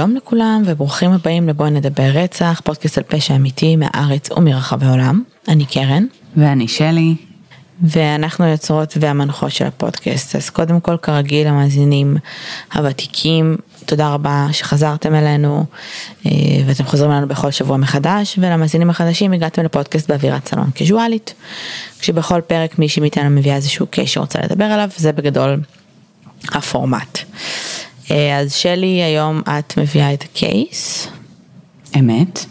שלום לכולם וברוכים הבאים לבואי נדבר רצח, פודקאסט על פשע אמיתי מהארץ ומרחבי העולם. אני קרן. ואני שלי. ואנחנו היוצרות והמנחות של הפודקאסט. אז קודם כל כרגיל המאזינים הוותיקים, תודה רבה שחזרתם אלינו אה, ואתם חוזרים אלינו בכל שבוע מחדש ולמאזינים החדשים הגעתם לפודקאסט באווירת סלון קזואלית. כשבכל פרק מישהי מאיתנו מביאה איזשהו קייס שרוצה לדבר עליו, זה בגדול הפורמט. אה, אז שלי, היום את מביאה את ה case. אמת.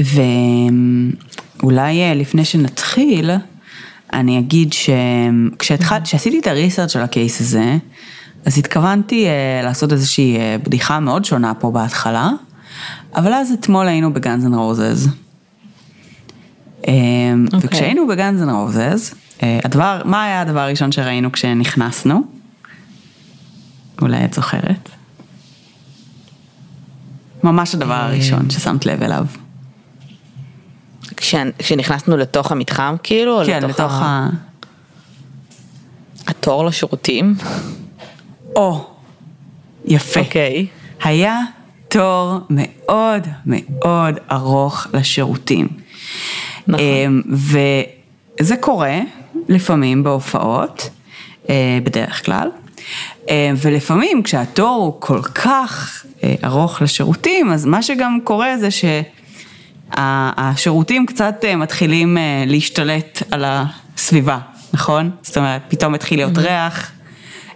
ואולי אה, לפני שנתחיל, אני אגיד שכשעשיתי את ה research של ה case הזה, אז התכוונתי uh, לעשות איזושהי uh, בדיחה מאוד שונה פה בהתחלה, אבל אז אתמול היינו בגאנז אנד רוזז. וכשהיינו בגאנז אנד רוזז, הדבר, מה היה הדבר הראשון שראינו כשנכנסנו? אולי את זוכרת? ממש הדבר אה, הראשון ששמת לב אליו. כשנכנסנו לתוך המתחם כאילו? כן, לתוך ה... התור לשירותים? או, יפה. אוקיי. היה תור מאוד מאוד ארוך לשירותים. נכון. אמ, וזה קורה לפעמים בהופעות, אה, בדרך כלל. אמ, ולפעמים כשהתור הוא כל כך אה, ארוך לשירותים, אז מה שגם קורה זה שהשירותים קצת אה, מתחילים להשתלט על הסביבה, נכון? זאת אומרת, פתאום מתחיל להיות ריח.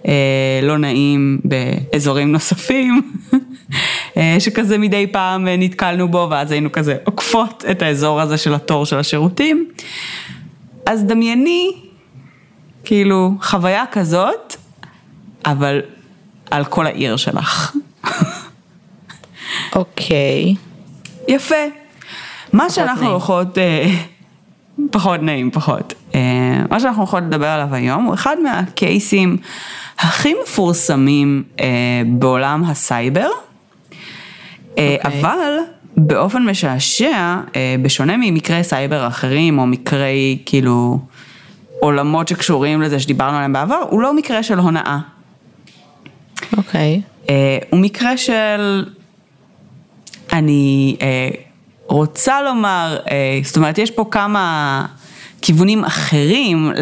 אה, לא נעים באזורים נוספים, אה, שכזה מדי פעם נתקלנו בו ואז היינו כזה עוקפות את האזור הזה של התור של השירותים. אז דמייני, כאילו, חוויה כזאת, אבל על כל העיר שלך. אוקיי. יפה. מה שאנחנו הולכות, אה, פחות נעים, פחות. מה שאנחנו הולכות לדבר עליו היום הוא אחד מהקייסים הכי מפורסמים אה, בעולם הסייבר, okay. אה, אוקיי. אבל באופן משעשע, אה, בשונה ממקרי סייבר אחרים או מקרי כאילו עולמות שקשורים לזה שדיברנו עליהם בעבר, הוא לא מקרה של הונאה. אוקיי. Okay. אה, הוא מקרה של, אני אה, רוצה לומר, אה, זאת אומרת יש פה כמה... כיוונים אחרים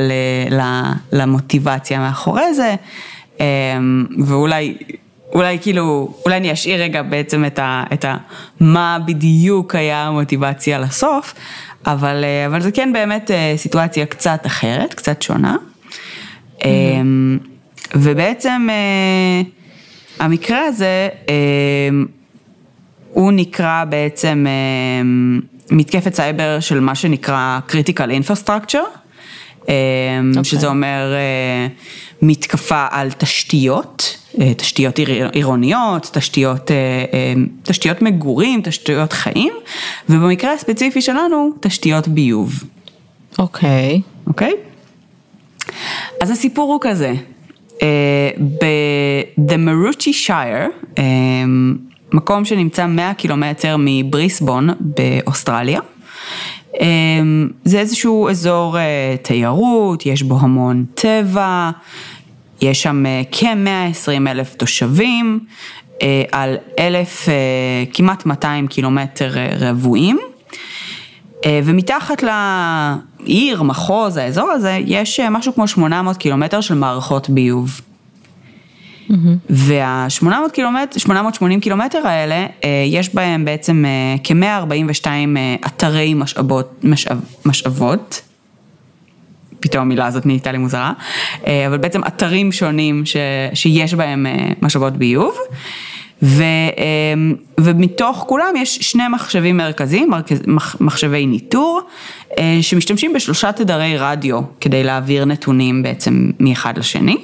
למוטיבציה מאחורי זה, ואולי, אולי כאילו, אולי אני אשאיר רגע בעצם את ה, את ה... מה בדיוק היה המוטיבציה לסוף, אבל, אבל זה כן באמת סיטואציה קצת אחרת, קצת שונה. Mm-hmm. ובעצם אה, המקרה הזה, הוא נקרא בעצם מתקפת סייבר של מה שנקרא critical infrastructure, okay. אוקיי. שזה אומר אה, מתקפה על תשתיות, אה, תשתיות עירוניות, תשתיות, אה, תשתיות מגורים, תשתיות חיים, ובמקרה הספציפי שלנו, תשתיות ביוב. אוקיי. Okay. אוקיי? Okay? אז הסיפור הוא כזה, ב-The Marucci Shire, מקום שנמצא 100 קילומטר מבריסבון באוסטרליה. אמ, זה איזשהו אזור אה, תיירות, יש בו המון טבע, יש שם אה, כ-120 אלף תושבים, אה, על אלף, כמעט 200 קילומטר רבועים, ומתחת לעיר, מחוז, האזור הזה, יש משהו כמו 800 קילומטר של מערכות ביוב. וה-800 קילומטר, 880 קילומטר האלה, אה, יש בהם בעצם אה, כ-142 אה, אתרי משאבות, משאב, משאבות. פתאום המילה הזאת נהייתה לי מוזרה, אבל בעצם אתרים שונים ש, שיש בהם משאבות ביוב. ו, ומתוך כולם יש שני מחשבים מרכזיים, מחשבי ניטור, שמשתמשים בשלושה תדרי רדיו כדי להעביר נתונים בעצם מאחד לשני.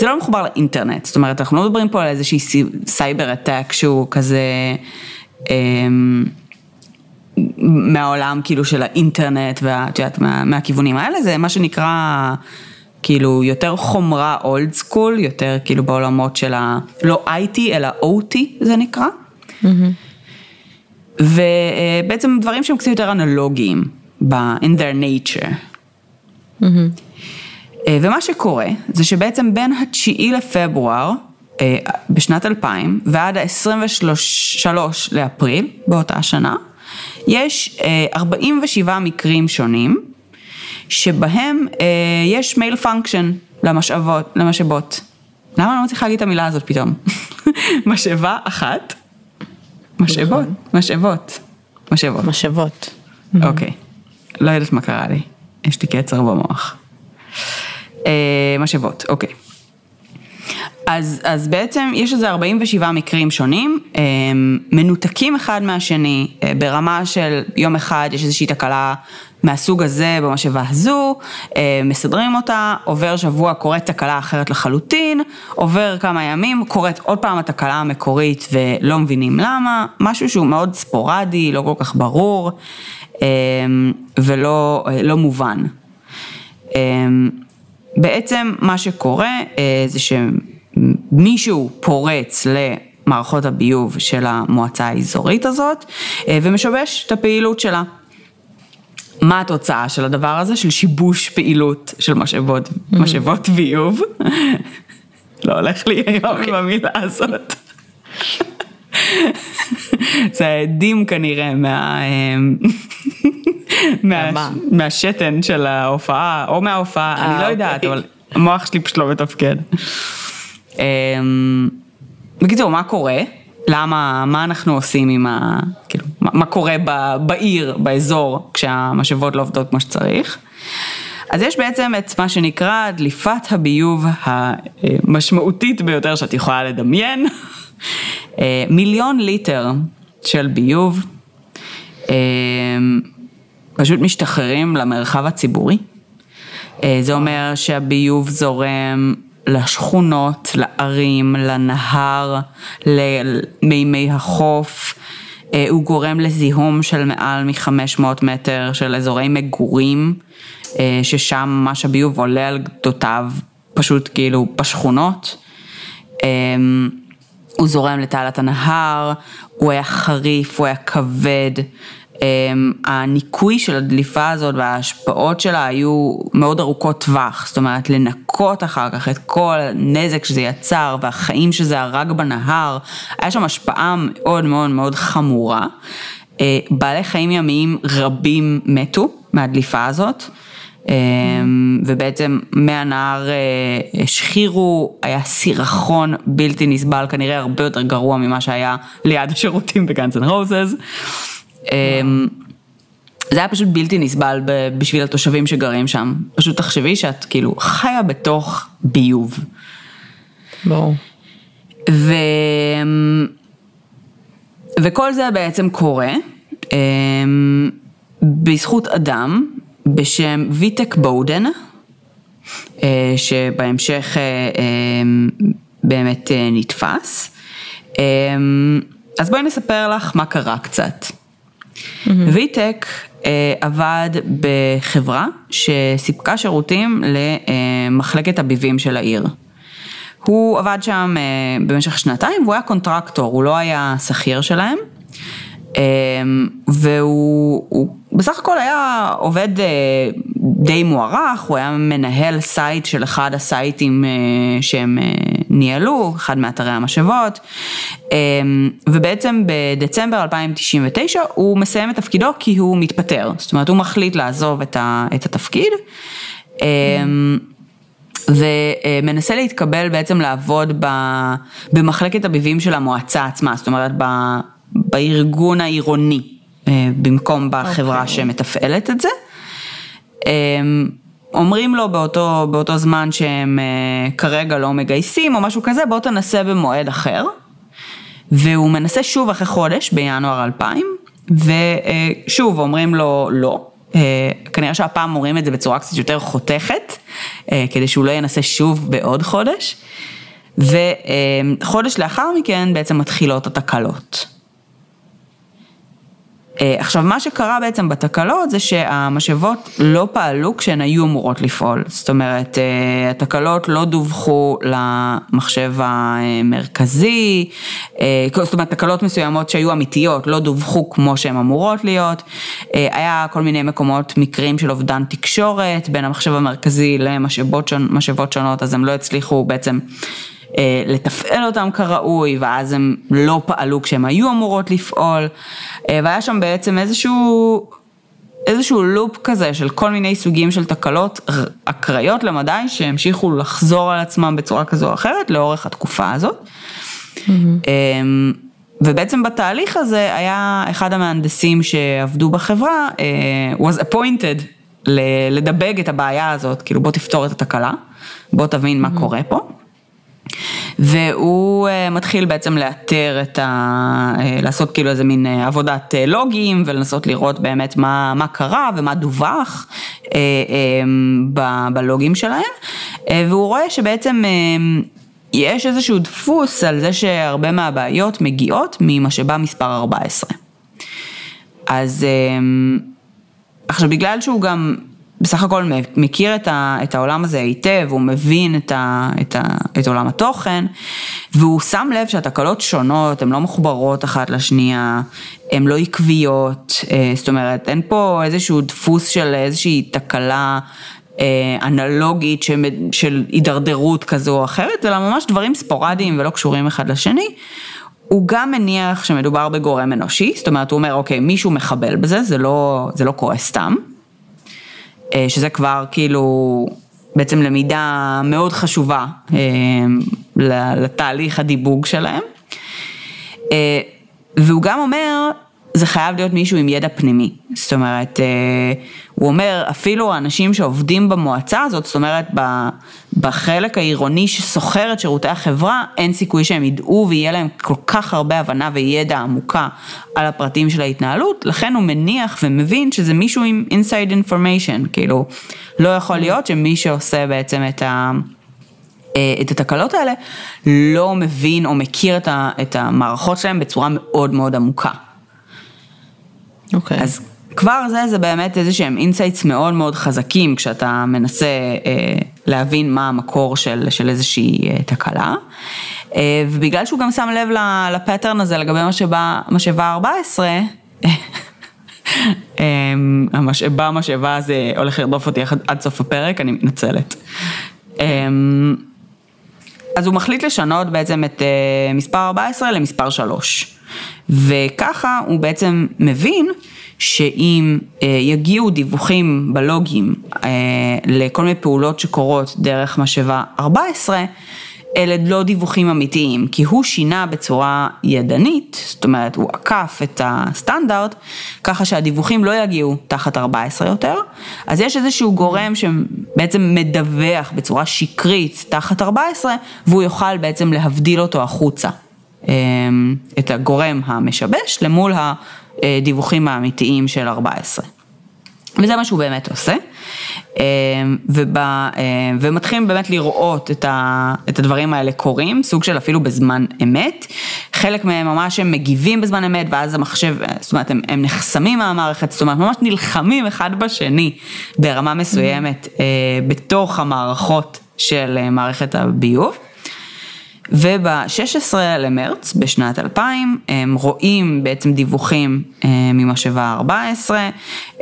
זה לא מחובר לאינטרנט, זאת אומרת, אנחנו לא מדברים פה על איזושהי cyber attack שהוא כזה... אמ, מהעולם כאילו של האינטרנט ואת יודעת מה, מהכיוונים האלה זה מה שנקרא כאילו יותר חומרה אולד סקול יותר כאילו בעולמות של ה... לא IT אלא OT זה נקרא. Mm-hmm. ובעצם דברים שהם קצת יותר אנלוגיים in their nature. Mm-hmm. אה, ומה שקורה זה שבעצם בין התשיעי לפברואר אה, בשנת 2000 ועד ה-23 לאפריל באותה שנה, יש 47 מקרים שונים שבהם יש malfunction למשאבות, למשאבות. למה אני לא מצליחה להגיד את המילה הזאת פתאום? משאבה אחת, משאבות, נכון. משאבות, משאבות. משאבות. אוקיי, לא יודעת מה קרה לי, יש לי קצר במוח. אה, משאבות, אוקיי. אז, אז בעצם יש איזה 47 מקרים שונים, אה, מנותקים אחד מהשני, אה, ברמה של יום אחד יש איזושהי תקלה מהסוג הזה במשאבה הזו, אה, מסדרים אותה, עובר שבוע קורית תקלה אחרת לחלוטין, עובר כמה ימים, קורית עוד פעם התקלה המקורית ולא מבינים למה, משהו שהוא מאוד ספורדי, לא כל כך ברור ולא לא מובן. בעצם מה שקורה זה שמישהו פורץ למערכות הביוב של המועצה האזורית הזאת ומשבש את הפעילות שלה. מה התוצאה של הדבר הזה, של שיבוש פעילות של משאבות, משאבות ביוב? לא הולך לי היום עם המילה הזאת. זה העדים כנראה מה... מה, מהשתן של ההופעה, או מההופעה, אני לא יודעת, אוקיי. אבל המוח שלי פשוט לא מתפקד. אמ, בקיצור, מה קורה? למה, מה אנחנו עושים עם ה... כאילו, מה, קורה בעיר, באזור, כשהמשאבות לא עובדות כמו שצריך? אז יש בעצם את מה שנקרא דליפת הביוב המשמעותית ביותר שאת יכולה לדמיין. מיליון ליטר של ביוב אמ, פשוט משתחררים למרחב הציבורי. זה אומר שהביוב זורם לשכונות, לערים, לנהר, למימי החוף. הוא גורם לזיהום של מעל מ-500 מטר של אזורי מגורים, ששם ממש הביוב עולה על גדותיו, פשוט כאילו בשכונות. הוא זורם לתעלת הנהר, הוא היה חריף, הוא היה כבד. הניקוי של הדליפה הזאת וההשפעות שלה היו מאוד ארוכות טווח, זאת אומרת לנקות אחר כך את כל הנזק שזה יצר והחיים שזה הרג בנהר, היה שם השפעה מאוד מאוד מאוד חמורה. בעלי חיים ימיים רבים מתו מהדליפה הזאת. ובעצם מהנהר השחירו, היה סירחון בלתי נסבל, כנראה הרבה יותר גרוע ממה שהיה ליד השירותים בגאנס אנד רוזז. זה היה פשוט בלתי נסבל בשביל התושבים שגרים שם. פשוט תחשבי שאת כאילו חיה בתוך ביוב. ברור. ו... וכל זה בעצם קורה בזכות אדם בשם ויטק בודן, שבהמשך באמת נתפס. אז בואי נספר לך מה קרה קצת. Mm-hmm. ויטק עבד בחברה שסיפקה שירותים למחלקת הביבים של העיר. הוא עבד שם במשך שנתיים והוא היה קונטרקטור, הוא לא היה שכיר שלהם. והוא בסך הכל היה עובד די מוערך, הוא היה מנהל site של אחד הסייטים שהם ניהלו, אחד מאתרי המשאבות, ובעצם בדצמבר 2099 הוא מסיים את תפקידו כי הוא מתפטר, זאת אומרת הוא מחליט לעזוב את התפקיד. ומנסה להתקבל בעצם לעבוד במחלקת הביבים של המועצה עצמה, זאת אומרת בארגון העירוני, במקום בחברה okay. שמתפעלת את זה. אומרים לו באותו, באותו זמן שהם כרגע לא מגייסים או משהו כזה, בוא תנסה במועד אחר. והוא מנסה שוב אחרי חודש, בינואר 2000, ושוב אומרים לו לא. כנראה שהפעם אומרים את זה בצורה קצת יותר חותכת, כדי שהוא לא ינסה שוב בעוד חודש. וחודש לאחר מכן בעצם מתחילות התקלות. עכשיו מה שקרה בעצם בתקלות זה שהמשאבות לא פעלו כשהן היו אמורות לפעול, זאת אומרת התקלות לא דווחו למחשב המרכזי, זאת אומרת תקלות מסוימות שהיו אמיתיות לא דווחו כמו שהן אמורות להיות, היה כל מיני מקומות, מקרים של אובדן תקשורת בין המחשב המרכזי למשאבות שונות אז הם לא הצליחו בעצם אה, לתפעל אותם כראוי, ואז הם לא פעלו כשהם היו אמורות לפעול, אה, והיה שם בעצם איזשהו, איזשהו לופ כזה של כל מיני סוגים של תקלות אקראיות למדי, שהמשיכו לחזור על עצמם בצורה כזו או אחרת לאורך התקופה הזאת. Mm-hmm. ובעצם בתהליך הזה היה אחד המהנדסים שעבדו בחברה, uh, was appointed לדבג את הבעיה הזאת, כאילו בוא תפתור את התקלה, בוא תבין מה mm-hmm. קורה פה. והוא uh, מתחיל בעצם לאתר את ה... Uh, לעשות כאילו איזה מין uh, עבודת לוגים ולנסות לראות באמת מה, מה קרה ומה דווח ב, בלוגים שלהם, והוא רואה שבעצם יש איזשהו דפוס על זה שהרבה מהבעיות מגיעות ממשאבה מספר 14. אז עכשיו בגלל שהוא גם בסך הכל מכיר את, ה, את העולם הזה היטב, הוא מבין את, ה, את, ה, את עולם התוכן, והוא שם לב שהתקלות שונות, הן לא מחוברות אחת לשנייה, הן לא עקביות, אה, זאת אומרת, אין פה איזשהו דפוס של איזושהי תקלה אה, אנלוגית של הידרדרות כזו או אחרת, אלא ממש דברים ספורדיים ולא קשורים אחד לשני. הוא גם מניח שמדובר בגורם אנושי, זאת אומרת הוא אומר אוקיי מישהו מחבל בזה, זה לא, זה לא קורה סתם, שזה כבר כאילו בעצם למידה מאוד חשובה אה, לתהליך הדיבוג שלהם. והוא גם אומר זה חייב להיות מישהו עם ידע פנימי. זאת אומרת, אה, הוא אומר, אפילו האנשים שעובדים במועצה הזאת, זאת אומרת, בחלק העירוני ששוכר את שירותי החברה, אין סיכוי שהם ידעו ויהיה להם כל כך הרבה הבנה וידע עמוקה על הפרטים של ההתנהלות, לכן הוא מניח ומבין שזה מישהו עם inside information, כאילו, לא יכול להיות שמי שעושה בעצם את ה... אה, את התקלות האלה, לא מבין או מכיר את המערכות שלהם בצורה מאוד מאוד עמוקה. אוקיי. אז כבר זה, זה באמת איזה שהם insights מאוד מאוד חזקים כשאתה מנסה אה, להבין מה המקור של, של איזושהי אה, תקלה. אה, ובגלל שהוא גם שם לב ל pattern הזה לגבי משאבה, משאבה 14, אה, המשאבה, משאבה הזה הולך לרדוף אותי עד סוף הפרק, אני מתנצלת. אה, אז הוא מחליט לשנות בעצם את אה, מספר 14 למספר 3. וככה הוא בעצם מבין שאם אה, יגיעו דיווחים בלוגים אה, לכל מיני פעולות שקורות דרך משאבה 14, אלה לא דיווחים אמיתיים, כי הוא שינה בצורה ידנית, זאת אומרת הוא עקף את הסטנדרט, ככה שהדיווחים לא יגיעו תחת 14 יותר, אז יש איזשהו גורם שבעצם מדווח בצורה שקרית תחת 14, והוא יוכל בעצם להבדיל אותו החוצה. אמ, את הגורם המשבש למול הדיווחים האמיתיים של 14. וזה מה שהוא באמת עושה. אמ, ובא, אמ, ומתחילים באמת לראות את, ה, את הדברים האלה קורים, סוג של אפילו בזמן אמת. חלק מהם ממש הם מגיבים בזמן אמת, ואז המחשב, זאת אומרת, הם, הם נחסמים מהמערכת, זאת אומרת, ממש נלחמים אחד בשני ברמה מסוימת mm-hmm. בתוך המערכות של אה, מערכת הביוב. וב-16 למרץ בשנת 2000 הם רואים בעצם דיווחים אה, ממשאבה 14,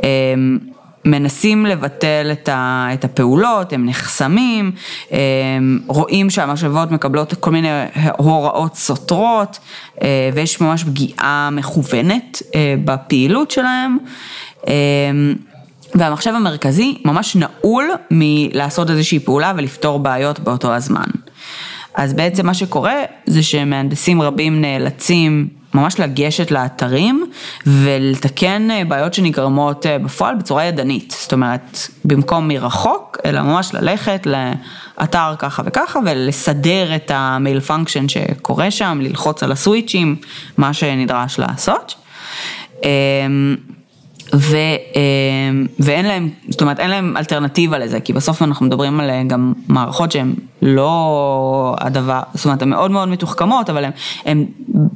הם מנסים לבטל את הפעולות, הם נחסמים, הם רואים שהמשאבות מקבלות כל מיני הוראות סותרות אה, ויש ממש פגיעה מכוונת אה, בפעילות שלהם. והמחשב המרכזי ממש נעול מלעשות איזושהי פעולה ולפתור בעיות באותו הזמן. אז בעצם מה שקורה זה שמהנדסים רבים נאלצים ממש לגשת לאתרים ולתקן אה, בעיות שנגרמות אה, בפועל בצורה ידנית. זאת אומרת, במקום מרחוק, אלא ממש ללכת לאתר ככה וככה ולסדר את המייל פונקשן שקורה שם, ללחוץ על הסוויצ'ים, מה שנדרש לעשות. אמ, ו, אמ, ואין להם, זאת אומרת אין להם אלטרנטיבה לזה, כי בסוף אנחנו מדברים על אה, גם מערכות שהן לא הדבר, זאת אומרת הן מאוד מאוד מתוחכמות, אבל הן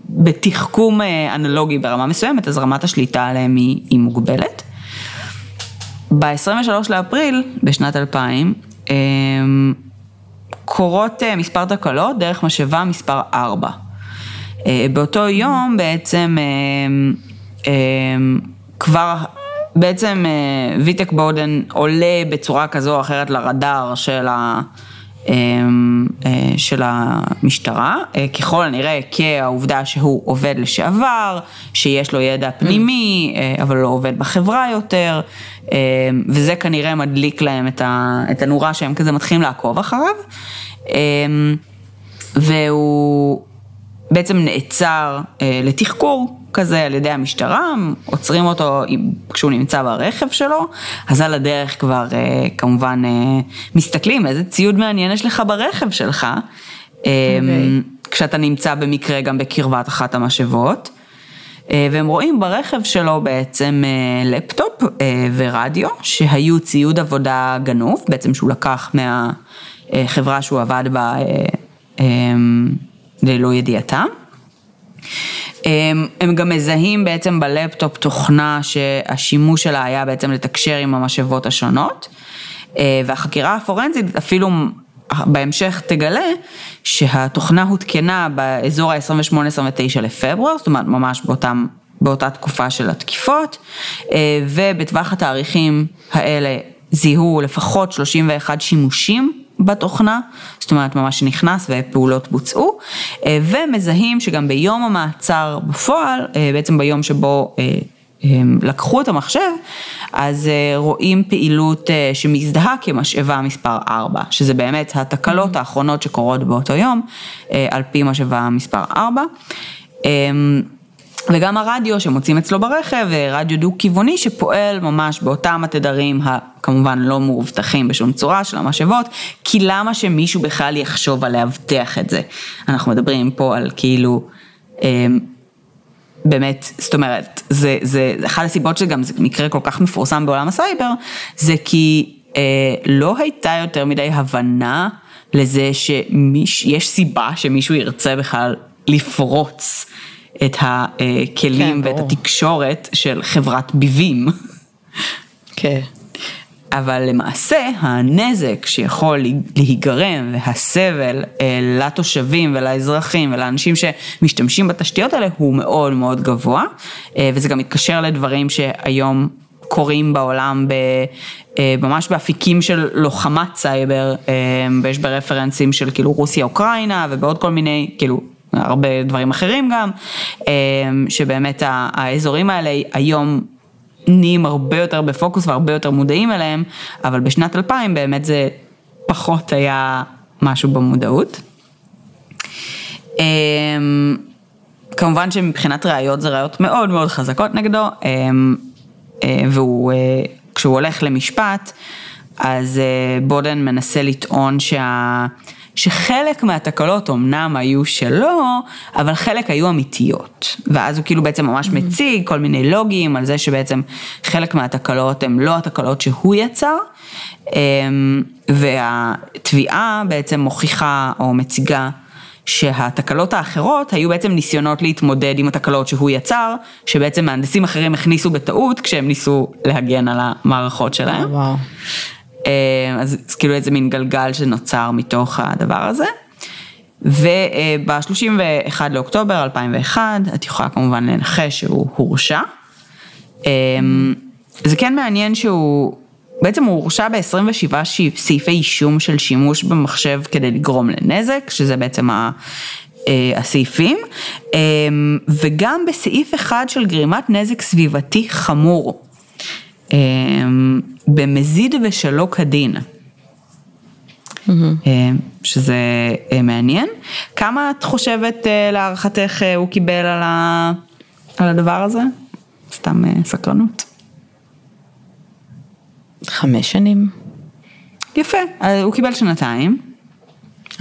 בתחכום אה, אנלוגי ברמה מסוימת, אז רמת השליטה עליהן היא, היא מוגבלת. ב-23 לאפריל בשנת 2000, אמ, קורות אה, מספר תקלות דרך משאבה מספר 4. באותו יום בעצם כבר בעצם אה, ויטק בודן עולה בצורה כזו או אחרת לרדאר של, ה, אה, אה, של המשטרה, ככל הנראה כעובדה שהוא עובד לשעבר, שיש לו ידע פנימי, אה, אבל לא עובד בחברה יותר, וזה כנראה מדליק להם את הנורה שהם כזה מתחילים לעקוב אחריו. והוא בעצם נעצר לתחקור כזה על ידי המשטרה, עוצרים אותו כשהוא נמצא ברכב שלו, אז על הדרך כבר אה, כמובן אה, מסתכלים איזה ציוד מעניין יש לך ברכב שלך, okay. אה, אוקיי. כשאתה נמצא במקרה גם בקרבת אחת המשאבות. והם רואים ברכב שלו בעצם לפטופ ורדיו שהיו ציוד עבודה גנוב, בעצם שהוא לקח מהחברה שהוא עבד בה ללא ידיעתם. הם, הם גם מזהים בעצם בלפטופ תוכנה שהשימוש שלה היה בעצם לתקשר עם המשאבות השונות, אה, והחקירה הפורנזית אפילו בהמשך תגלה שהתוכנה הותקנה באזור ה-28-29 לפברואר, זאת אומרת ממש באותם, באותה תקופה של התקיפות, אה, ובטווח התאריכים האלה זיהו לפחות 31 שימושים בתוכנה, זאת אומרת ממש נכנס ופעולות בוצעו, אה, ומזהים שגם ביום המעצר בפועל, אה, בעצם ביום שבו אה, הם לקחו את המחשב, אז רואים פעילות שמזדהה כמשאבה מספר 4, שזה באמת התקלות האחרונות שקורות באותו יום, על פי משאבה מספר 4. וגם הרדיו שמוצאים אצלו ברכב, רדיו דו-כיווני שפועל ממש באותם התדרים הכמובן לא מאובטחים בשום צורה של המשאבות, כי למה שמישהו בכלל יחשוב על לאבטח את זה? אנחנו מדברים פה על כאילו, אמ, באמת, זאת אומרת, זה, זה, אחת הסיבות שגם זה מקרה כל כך מפורסם בעולם הסייבר, זה כי אה, לא הייתה יותר מדי הבנה לזה שיש סיבה שמישהו ירצה בכלל לפרוץ. את הכלים כן, ואת ברור. התקשורת של חברת ביבים. כן. אבל למעשה הנזק שיכול להיגרם והסבל אה, לתושבים ולאזרחים ולאנשים שמשתמשים בתשתיות האלה הוא מאוד מאוד גבוה אה, וזה גם מתקשר לדברים שהיום קורים בעולם ב, אה, ממש באפיקים של לוחמת סייבר ויש ברפרנסים של כאילו רוסיה אוקראינה ובעוד כל מיני כאילו הרבה דברים אחרים גם, אמ, שבאמת האזורים האלה היום נהיים הרבה יותר בפוקוס והרבה יותר מודעים אליהם, אבל בשנת 2000 באמת זה פחות היה משהו במודעות. אמ, כמובן שמבחינת ראיות זה ראיות מאוד מאוד חזקות נגדו, אמ, אה, והוא, אה, כשהוא הולך למשפט, אז אה, בודן מנסה לטעון שה... שחלק מהתקלות אמנם היו שלו, אבל חלק היו אמיתיות. ואז הוא כאילו בעצם ממש מציג כל מיני לוגים על זה שבעצם חלק מהתקלות הן לא התקלות שהוא יצר, אמ, והתביעה בעצם מוכיחה או מציגה שהתקלות האחרות היו בעצם ניסיונות להתמודד עם התקלות שהוא יצר, שבעצם מהנדסים אחרים הכניסו בטעות כשהם ניסו להגן על המערכות שלהם. וואו. אה, אז, אז כאילו איזה מין גלגל שנוצר מתוך הדבר הזה. וב-31 לאוקטובר 2001, את יכולה כמובן לנחש שהוא הורשע. אה, זה כן מעניין שהוא, בעצם הוא הורשע ב-27 סעיפי אישום של שימוש במחשב כדי לגרום לנזק, שזה בעצם ה... אה, הסעיפים, וגם בסעיף אחד של גרימת נזק סביבתי חמור. במזיד ושלא כדין. Mm-hmm. שזה אה, מעניין. כמה את חושבת אה, להערכתך הוא קיבל על, ה... על הדבר הזה? סתם סקרנות. חמש שנים. יפה, הוא קיבל שנתיים.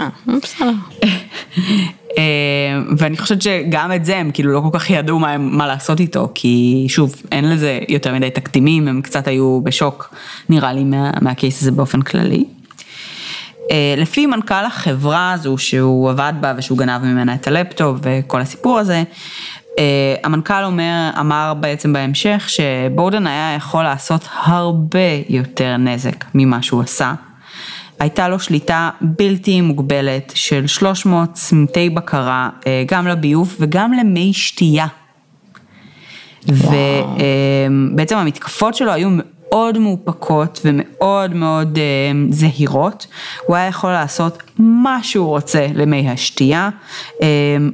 אה. אה, ואני חושבת שגם את זה הם כאילו לא כל כך ידעו מה, מה לעשות איתו, כי שוב, אין לזה יותר מדי תקדימים, הם קצת היו בשוק, נראה לי, מה, מהקייס הזה באופן כללי. אה, לפי מנכ"ל החברה הזו שהוא עבד בה ושהוא גנב ממנה את הלפטופ וכל הסיפור הזה, המנכ"ל אומר, אמר בעצם בהמשך שבורדן היה יכול לעשות הרבה יותר נזק ממה שהוא עשה. הייתה לו שליטה בלתי מוגבלת של 300 צמתי בקרה, אה, גם לביוב וגם למי שתייה. ובעצם המתקפות שלו היו מאוד מאופקות ומאוד מאוד אה, זהירות, הוא היה יכול לעשות מה שהוא רוצה למי השתייה, אה,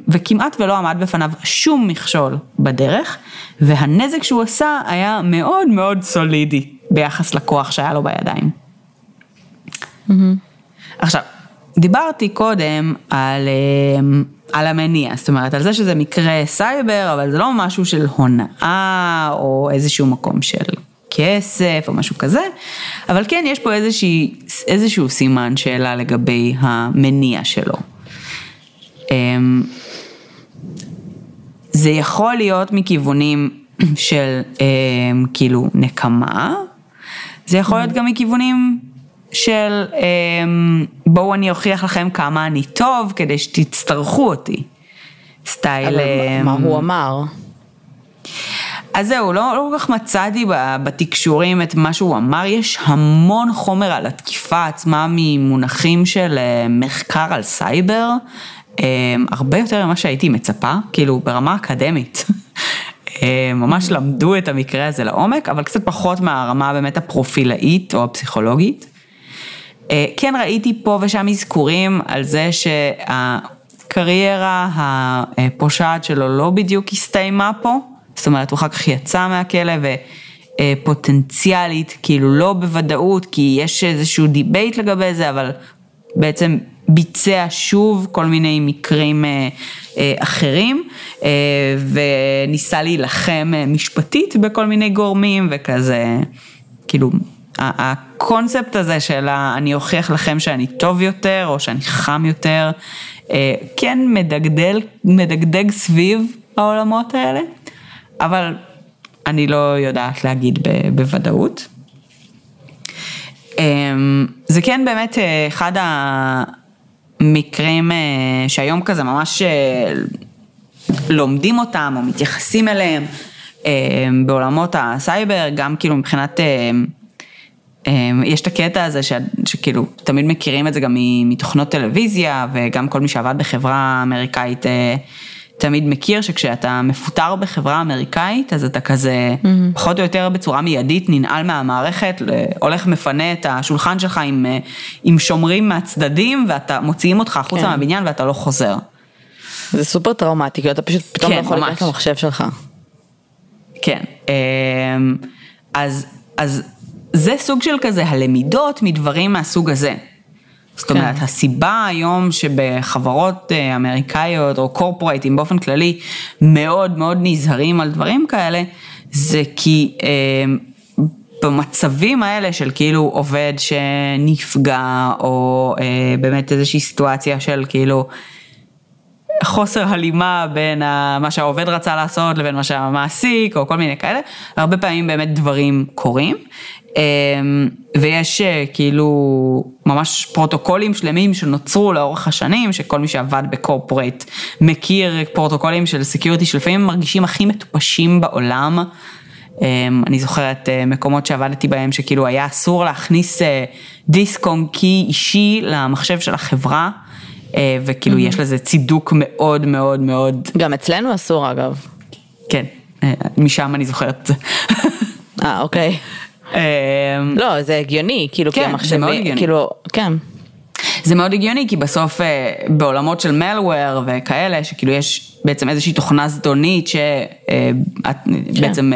וכמעט ולא עמד בפניו שום מכשול בדרך, והנזק שהוא עשה היה מאוד מאוד סולידי ביחס לכוח שהיה לו בידיים. עכשיו, דיברתי קודם על, אה, על המניע, זאת אומרת על זה שזה מקרה סייבר, אבל זה לא משהו של הונאה או איזשהו מקום של כסף או משהו כזה, אבל כן יש פה איזושהי, איזשהו סימן שאלה לגבי המניע שלו. אמ, זה יכול להיות מכיוונים של אמ, כאילו נקמה, זה יכול להיות גם מכיוונים של אמ, בואו אני אוכיח לכם כמה אני טוב כדי שתצטרכו אותי. style... אבל מה הוא אמר? אז זהו, לא, לא כל כך מצאתי בתקשורים את מה שהוא אמר, יש המון חומר על התקיפה עצמה ממונחים של אה, מחקר על סייבר, אה, הרבה יותר ממה שהייתי מצפה, כאילו ברמה אקדמית. ממש למדו את המקרה הזה לעומק, אבל קצת פחות מהרמה באמת הפרופילאית או הפסיכולוגית. כן ראיתי פה ושם אזכורים על זה שהקריירה הפושעת שלו לא בדיוק הסתיימה פה. זאת אומרת, הוא אחר כך יצא מהכלא ופוטנציאלית, כאילו לא בוודאות, כי יש איזשהו debate לגבי זה, אבל בעצם ביצע שוב כל מיני מקרים אה, אה, אחרים, אה, וניסה להילחם משפטית בכל מיני גורמים וכזה, כאילו, הקונספט הזה של אני אוכיח לכם שאני טוב יותר, או שאני חם יותר, כן מדגדל, מדגדג סביב העולמות האלה. אבל אני לא יודעת להגיד בוודאות. אמ, זה כן באמת אה, אחד המקרים אה, שהיום כזה ממש אה, לומדים אותם או מתייחסים אליהם בעולמות הסייבר, גם כאילו מבחינת, יש את הקטע הזה ש, שכאילו תמיד מכירים את זה גם מתוכנות טלוויזיה וגם כל מי שעבד בחברה אמריקאית תמיד מכיר שכשאתה מפוטר בחברה אמריקאית, אז אתה כזה, mm-hmm. פחות או יותר בצורה מיידית, ננעל מהמערכת, הולך מפנה את השולחן שלך עם, אה, עם שומרים מהצדדים, ואתה, מוציאים אותך החוצה כן. מהבניין ואתה לא חוזר. זה סופר טראומטי, כי אתה פשוט פתאום כן, לא יכול להיכנס למחשב שלך. כן, אמ, אז, אז זה סוג של כזה הלמידות מדברים מהסוג הזה. זאת אומרת, כן. הסיבה היום שבחברות אה, אמריקאיות או קורפורייטים באופן כללי מאוד מאוד נזהרים על דברים כאלה, זה כי אה, במצבים האלה של כאילו עובד שנפגע, או אה, באמת איזושהי סיטואציה של כאילו חוסר הלימה בין מה שהעובד רצה לעשות לבין מה שהמעסיק, או כל מיני כאלה, הרבה פעמים באמת דברים קורים. אמ, ויש אה, כאילו ממש פרוטוקולים שלמים שנוצרו לאורך השנים, שכל מי שעבד בקורפורט מכיר פרוטוקולים של security שלפעמים מרגישים הכי מטופשים בעולם. אמ, אני זוכרת אה, מקומות שעבדתי בהם שכאילו היה אסור להכניס אה, disk on key אישי למחשב של החברה. וכאילו mm-hmm. יש לזה צידוק מאוד מאוד מאוד. גם אצלנו אסור אגב. כן, משם אני זוכרת את זה. אה, אוקיי. אמ, לא, זה הגיוני, כאילו, כן, כי המחשבים, זה מאוד הגיוני. כאילו, כן. זה מאוד הגיוני, כי בסוף אה, בעולמות של malware וכאלה, שכאילו יש בעצם איזושהי תוכנה זדונית שאת אה, כן. בעצם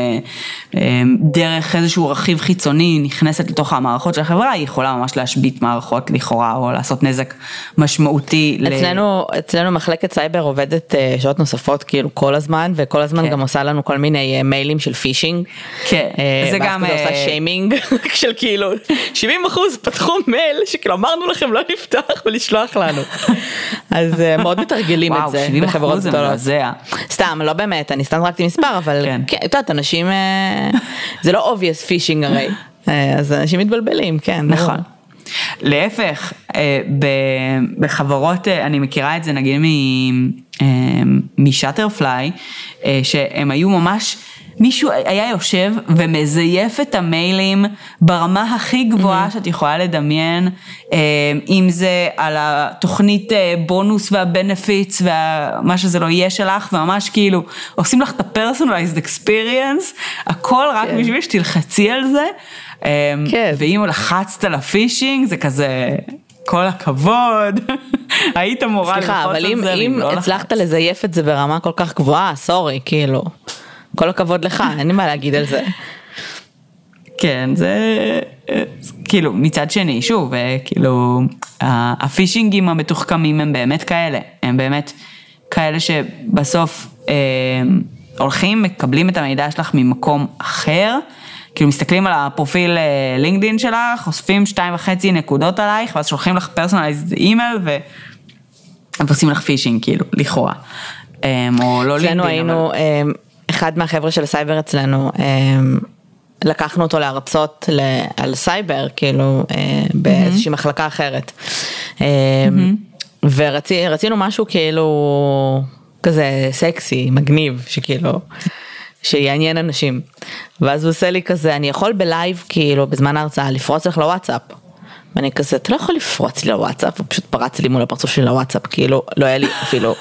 אה, דרך איזשהו רכיב חיצוני נכנסת לתוך המערכות של החברה, היא יכולה ממש להשבית מערכות לכאורה, או לעשות נזק משמעותי. אצלנו, ל... אצלנו מחלקת סייבר עובדת שעות נוספות כאילו כל הזמן, וכל הזמן כן. גם עושה לנו כל מיני מיילים של phishing. כן, זה גם... ואז עושה שיימינג של כאילו 70 אחוז פתחו מייל שכאילו אמרנו לכם לא לפתוח. ולשלוח לנו. אז אה, מאוד מתרגלים את זה בחברות גדולות. סתם, לא באמת, אני סתם זרקתי מספר, אבל כן, כן, את יודעת, אנשים, אה, זה לא obvious פישינג הרי, אה, אז אנשים מתבלבלים, כן. נכון. להפך, בחברות, אני מכירה את זה נגיד משאטרפליי, שהם היו ממש מישהו היה יושב ומזייף את המיילים ברמה הכי גבוהה mm-hmm. שאת יכולה לדמיין, אה, אם זה על התוכנית אה, בונוס והבנפיטס ומה שזה לא יהיה שלך, וממש כאילו עושים לך את ה-personalized experience, הכל רק כן. בשביל שתלחצי על זה, אה, כן. ואם לחצת על הפישינג זה כזה... כל הכבוד, היית מורה ללחוץ על זה. סליחה, אבל אם, אם לא הצלחת לזייף את זה ברמה כל כך גבוהה, סורי, כאילו. כל הכבוד לך, אין לי מה להגיד על זה. כן, זה כאילו מצד שני, שוב, אה, כאילו הפישינגים המתוחכמים הם באמת כאלה, הם באמת כאלה שבסוף אה, הולכים, מקבלים את המידע שלך ממקום אחר, כאילו מסתכלים על הפרופיל לינקדאין אה, שלך, אוספים שתיים וחצי נקודות עלייך, ואז שולחים לך פרסונליזד אימייל ועושים לך phishing, כאילו, לכאורה. אה, או לא לינקדאין, אבל... היינו... אחד מהחבר'ה של הסייבר אצלנו, אמ, לקחנו אותו להרצות על סייבר, כאילו, אה, באיזושהי מחלקה אחרת. אמ, ורצינו משהו כאילו כזה סקסי, מגניב, שכאילו, שיעניין אנשים. ואז הוא עושה לי כזה, אני יכול ב live, כאילו, בזמן ההרצאה, לפרוץ לך לוואטסאפ. ואני כזה, אתה לא יכול לפרוץ לי לוואטסאפ, הוא פשוט פרץ לי מול הפרצוף שלי לוואטסאפ, כאילו, לא היה לי אפילו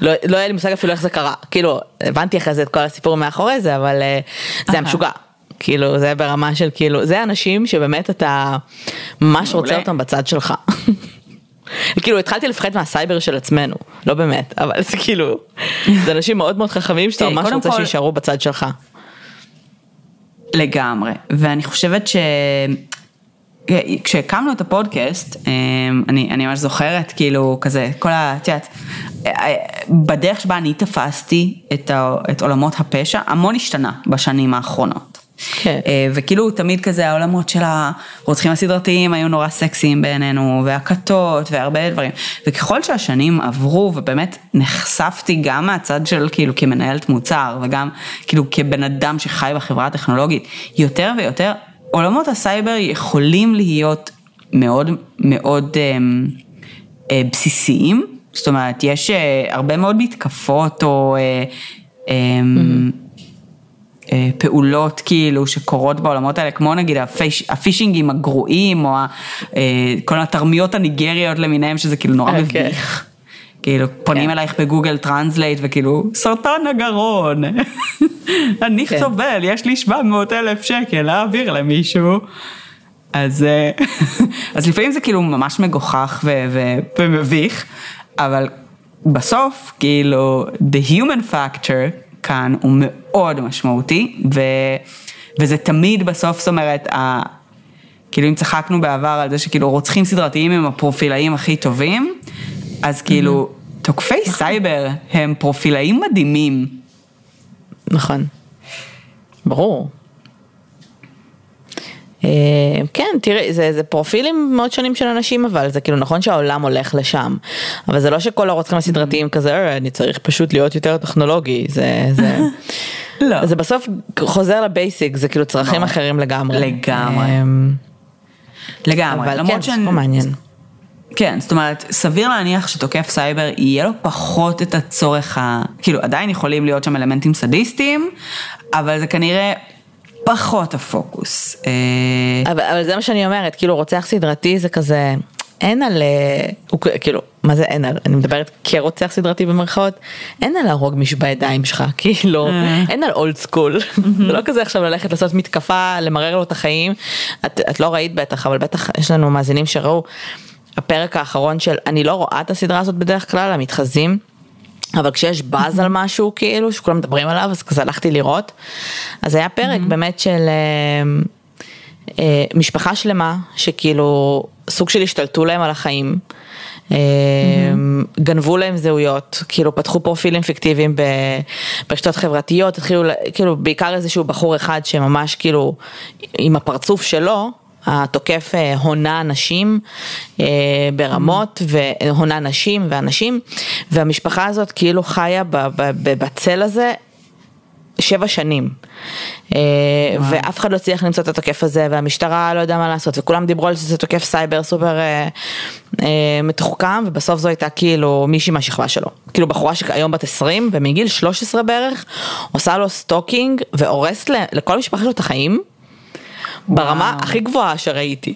לא, לא היה לי מושג אפילו איך זה קרה, כאילו, הבנתי אחרי זה את כל הסיפור מאחורי זה, אבל uh, זה היה משוגע. כאילו, זה ברמה של כאילו, זה אנשים שבאמת אתה ממש רוצה אותם בצד שלך. כאילו התחלתי לפחד מהסייבר של עצמנו, לא באמת, אבל זה כאילו, זה אנשים מאוד מאוד חכמים שאתה ממש רוצה שיישארו בצד שלך. לגמרי, ואני חושבת ש... כשהקמנו את הפודקאסט, אמ, אני, אני ממש זוכרת, כאילו, כזה, כל ה... את יודעת, בדרך שבה אני תפסתי את, ה, את עולמות הפשע, המון השתנה בשנים האחרונות. כן. אה, וכאילו תמיד כזה העולמות של הרוצחים הסדרתיים היו נורא סקסיים בעינינו, והכתות והרבה דברים. וככל שהשנים עברו ובאמת נחשפתי גם מהצד של כאילו כמנהלת מוצר וגם כאילו כבן אדם שחי בחברה הטכנולוגית, יותר ויותר עולמות הסייבר יכולים להיות מאוד מאוד אה, אה, בסיסיים, זאת אומרת יש אה, הרבה מאוד מתקפות או אה, אה, אה, פעולות כאילו שקורות בעולמות האלה, כמו נגיד הפיש, הפישינגים הגרועים או אה, כל התרמיות הניגריות למיניהם שזה כאילו נורא okay. אוקיי. מביך. כאילו פונים כן. אלייך ב Google Translate וכאילו סרטן הגרון, אני כן. סובל, יש לי 700 אלף שקל להעביר למישהו. אז, אה, אז לפעמים זה כאילו ממש מגוחך ו- ו- ומביך, אבל בסוף כאילו the human factor כאן הוא מאוד משמעותי ו- וזה תמיד בסוף זאת אומרת, ה- כאילו אם צחקנו בעבר על זה שכאילו רוצחים סדרתיים הם הפרופילאים הכי טובים, אז כאילו תוקפי סייבר הם פרופילאים מדהימים. נכון, ברור. אה, כן, תראי, זה, זה פרופילים מאוד שונים של אנשים, אבל זה כאילו נכון שהעולם הולך לשם. אבל זה לא שכל הרוצחים הסדרתיים כזה, אה, אני צריך פשוט להיות יותר טכנולוגי, זה... זה... לא. זה בסוף חוזר לבייסיק, זה כאילו צרכים לא. אחרים לגמרי. לגמרי. אמ, לגמרי, אבל כן, זה מעניין. כן, זאת אומרת, סביר להניח שתוקף סייבר יהיה לו פחות את הצורך ה... כאילו, עדיין יכולים להיות שם אלמנטים סדיסטיים, אבל זה כנראה פחות הפוקוס. אה, אבל, אבל זה מה שאני אומרת, כאילו רוצח סדרתי זה כזה, אין על, אה, הוא, כאילו, מה זה אין על, אני מדברת כרוצח סדרתי במרכאות, אין על להרוג מישהו בידיים שלך, כאילו, אה. אין על old school, זה לא כזה עכשיו ללכת לעשות מתקפה, למרר לו את החיים, את, את לא ראית בטח, אבל בטח יש לנו מאזינים שראו. הפרק האחרון של, אני לא רואה את הסדרה הזאת בדרך כלל, המתחזים. אבל כשיש באז על משהו כאילו שכולם מדברים עליו אז כזה הלכתי לראות אז היה פרק באמת של אה, אה, משפחה שלמה שכאילו סוג של השתלטו להם על החיים. Mm-hmm. גנבו להם זהויות, כאילו פתחו פרופילים פיקטיביים ברשתות חברתיות, התחילו, כאילו בעיקר איזשהו בחור אחד שממש כאילו עם הפרצוף שלו, התוקף אה, הונה נשים אה, ברמות, והונה נשים ואנשים, והמשפחה הזאת כאילו חיה בצל הזה שבע שנים. אה, ואף אחד לא הצליח למצוא את התוקף הזה, והמשטרה לא יודע מה לעשות, וכולם דיברו על שזה תוקף סייבר סופר מתוחכם, ובסוף זו הייתה כאילו מישהי מהשכבה שלו. כאילו בחורה שהיום בת 20 ומגיל 13 בערך עושה לו stalking והורסת לכל המשפחה שלו את החיים ברמה וואו. הכי גבוהה שראיתי.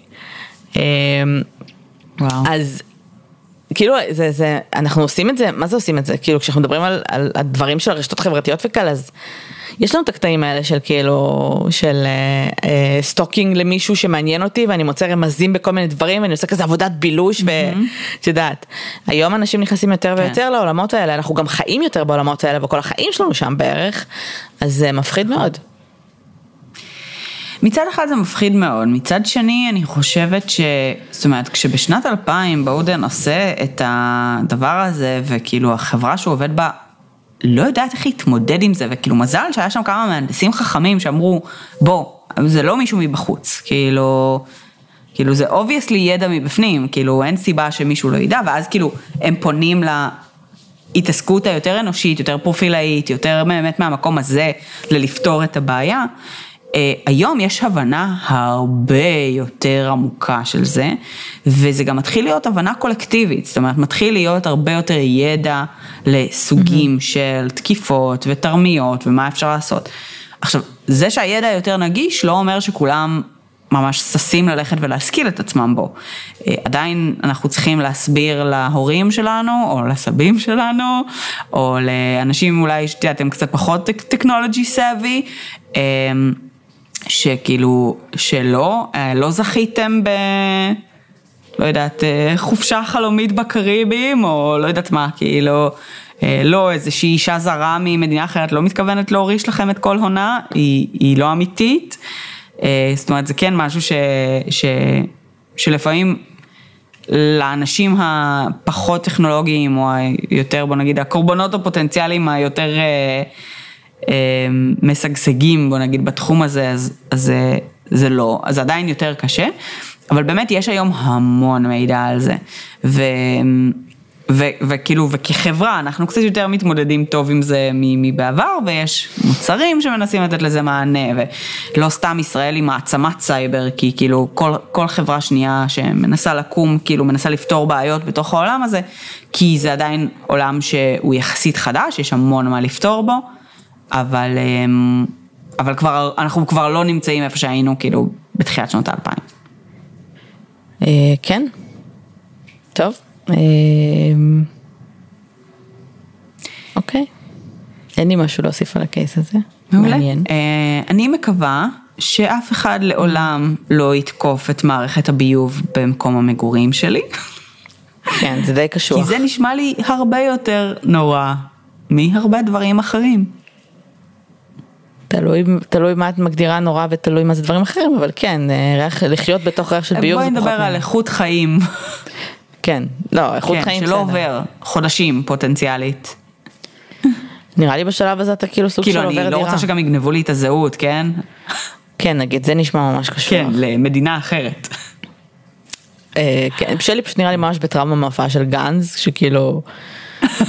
אמ, וואו. אז כאילו זה זה אנחנו עושים את זה מה זה עושים את זה כאילו כשאנחנו מדברים על, על הדברים של הרשתות החברתיות וכאלה אז יש לנו את הקטעים האלה של כאילו של אה, אה, stalking למישהו שמעניין אותי ואני מוצא רמזים בכל מיני דברים ואני עושה כזה עבודת בילוש ואת יודעת היום אנשים נכנסים יותר כן. ויותר לעולמות האלה אנחנו גם חיים יותר בעולמות האלה וכל החיים שלנו שם בערך אז זה מפחיד מאוד. מצד אחד זה מפחיד מאוד, מצד שני אני חושבת ש... זאת אומרת, כשבשנת 2000 בודן עושה את הדבר הזה, וכאילו החברה שהוא עובד בה לא יודעת איך להתמודד עם זה, וכאילו מזל שהיה שם כמה מהנדסים חכמים שאמרו, בוא, זה לא מישהו מבחוץ, כאילו... כאילו זה obviously ידע מבפנים, כאילו אין סיבה שמישהו לא ידע, ואז כאילו הם פונים להתעסקות היותר אנושית, יותר פרופילאית, יותר באמת מהמקום הזה ללפתור את הבעיה. אה, היום יש הבנה הרבה יותר עמוקה של זה, וזה גם מתחיל להיות הבנה קולקטיבית, זאת אומרת, מתחיל להיות הרבה יותר ידע לסוגים של תקיפות ותרמיות ומה אפשר לעשות. עכשיו, זה שהידע יותר נגיש לא אומר שכולם ממש ששים ללכת ולהשכיל את עצמם בו. אה, עדיין אנחנו צריכים להסביר להורים שלנו, או לסבים שלנו, או לאנשים אולי, שאת יודעת, הם קצת פחות טכנולוגי סאבי, שכאילו, שלא, אה, לא זכיתם ב... לא יודעת, אה, חופשה חלומית בקריבים, או לא יודעת מה, כאילו, אה, לא, איזושהי אישה זרה ממדינה אחרת לא מתכוונת להוריש לכם את כל הונה, היא, היא לא אמיתית. זאת אומרת, זה כן משהו ש, ש, שלפעמים לאנשים הפחות טכנולוגיים, או היותר, בוא נגיד, הקורבנות הפוטנציאליים היותר משגשגים, בוא נגיד, בתחום הזה, אז, אז זה, זה לא, אז עדיין יותר קשה, אבל באמת יש היום המון מידע על זה, ו... ו- וכאילו, וכחברה, אנחנו קצת יותר מתמודדים טוב עם זה מבעבר, ויש מוצרים שמנסים לתת לזה מענה, ולא סתם ישראל היא מעצמת סייבר, כי כאילו כל, כל חברה שנייה שמנסה לקום, כאילו מנסה לפתור בעיות בתוך העולם הזה, כי זה עדיין עולם שהוא יחסית חדש, יש המון מה לפתור בו, אבל, אמ, אבל כבר, אנחנו כבר לא נמצאים איפה שהיינו, כאילו, בתחילת שנות האלפיים. אה, כן, טוב. אה, אוקיי, אין לי משהו להוסיף על הקייס הזה. מעולה. מעניין. אה, אני מקווה שאף אחד לעולם לא יתקוף את מערכת הביוב במקום המגורים שלי, כן, זה די כי קשוח. זה נשמע לי הרבה יותר נורא מהרבה דברים אחרים. תלוי, תלוי מה את מגדירה נורא ותלוי מה זה דברים אחרים, אבל כן, אה, ריח, לחיות בתוך ריח של ביוב בואי זה פחות... נדבר על. איכות חיים, כן, לא, איכות כן, חיים שלא בסדר. עובר חודשים פוטנציאלית. נראה לי בשלב הזה אתה כאילו סוג של כאילו, עובר אני דירה. לא רוצה שגם יגנבו לי את הזהות, כן? כן, נגיד, זה נשמע ממש קשוח. כן, למדינה אחרת. אה, כן, שלי פשוט נראה לי ממש בטראומה מההופעה של גאנז, שכאילו,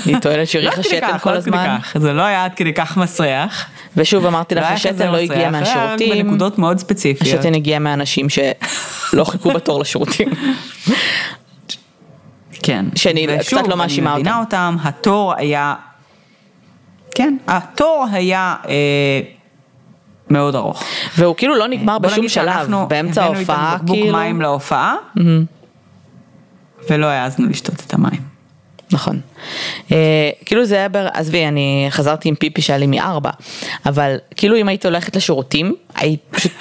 היא טוענת לא שהריחה עד כדי שתן כל לא עד כדי הזמן, כך, זה לא היה עד כדי כך מסריח. ושוב אמרתי לך, השתן לא הגיע מסריח, היה מהשירותים, בנקודות מאוד ספציפיות. השתן הגיע מהאנשים שלא חיכו בתור לשירותים. כן. שאני ושוב, קצת לא מאשימה אני מבינה אותם, התור היה, כן, התור היה אה, מאוד ארוך. והוא כאילו לא נגמר בוא בשום נגיד שלב, שאנחנו באמצע הבאנו איתנו ההופעה, בקבוק כאילו, מים להופעה, ולא העזנו לשתות את המים. נכון. אה, כאילו זה היה, בר... עזבי, אני חזרתי עם פיפי שהיה לי מארבע, אבל כאילו אם היית הולכת לשירותים, היית פשוט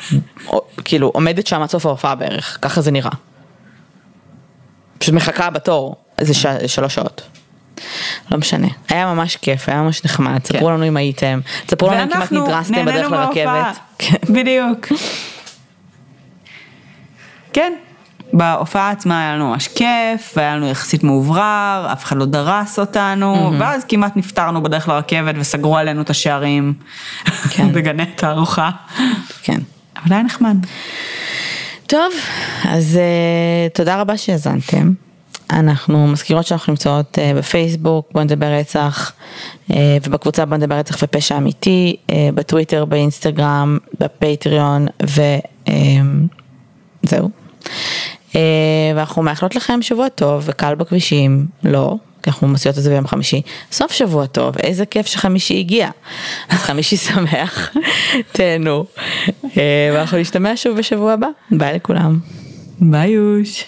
כאילו עומדת שם עד סוף ההופעה בערך, ככה זה נראה. פשוט מחכה בתור איזה ש... שלוש שעות. לא משנה, היה ממש כיף, היה ממש נחמד, ספרו לנו אם הייתם, ספרו לנו אם כמעט נדרסתם בדרך. לרכבת. כן. בדיוק. כן, בהופעה עצמה היה לנו ממש כיף, והיה לנו יחסית מאוברר, אף אחד לא דרס אותנו, ואז כמעט נפטרנו בדרך לרכבת וסגרו עלינו את השערים כן. בגני התערוכה. כן. אבל היה נחמד. טוב, אז uh, תודה רבה שהאזנתם. אנחנו מזכירות שאנחנו נמצאות uh, בפייסבוק, בוא נדבר רצח, uh, ובקבוצה בוא נדבר רצח ופשע אמיתי, uh, בטוויטר, באינסטגרם, בפטריון, וזהו. Uh, ואנחנו מאחלות לכם שבוע טוב וקל בכבישים, לא, כי אנחנו מוציאות את זה ביום חמישי. סוף שבוע טוב, איזה כיף שחמישי הגיע. אז חמישי שמח, תהנו. אה, ואנחנו נשתמע שוב בשבוע הבא. ביי לכולם. ביי יוש.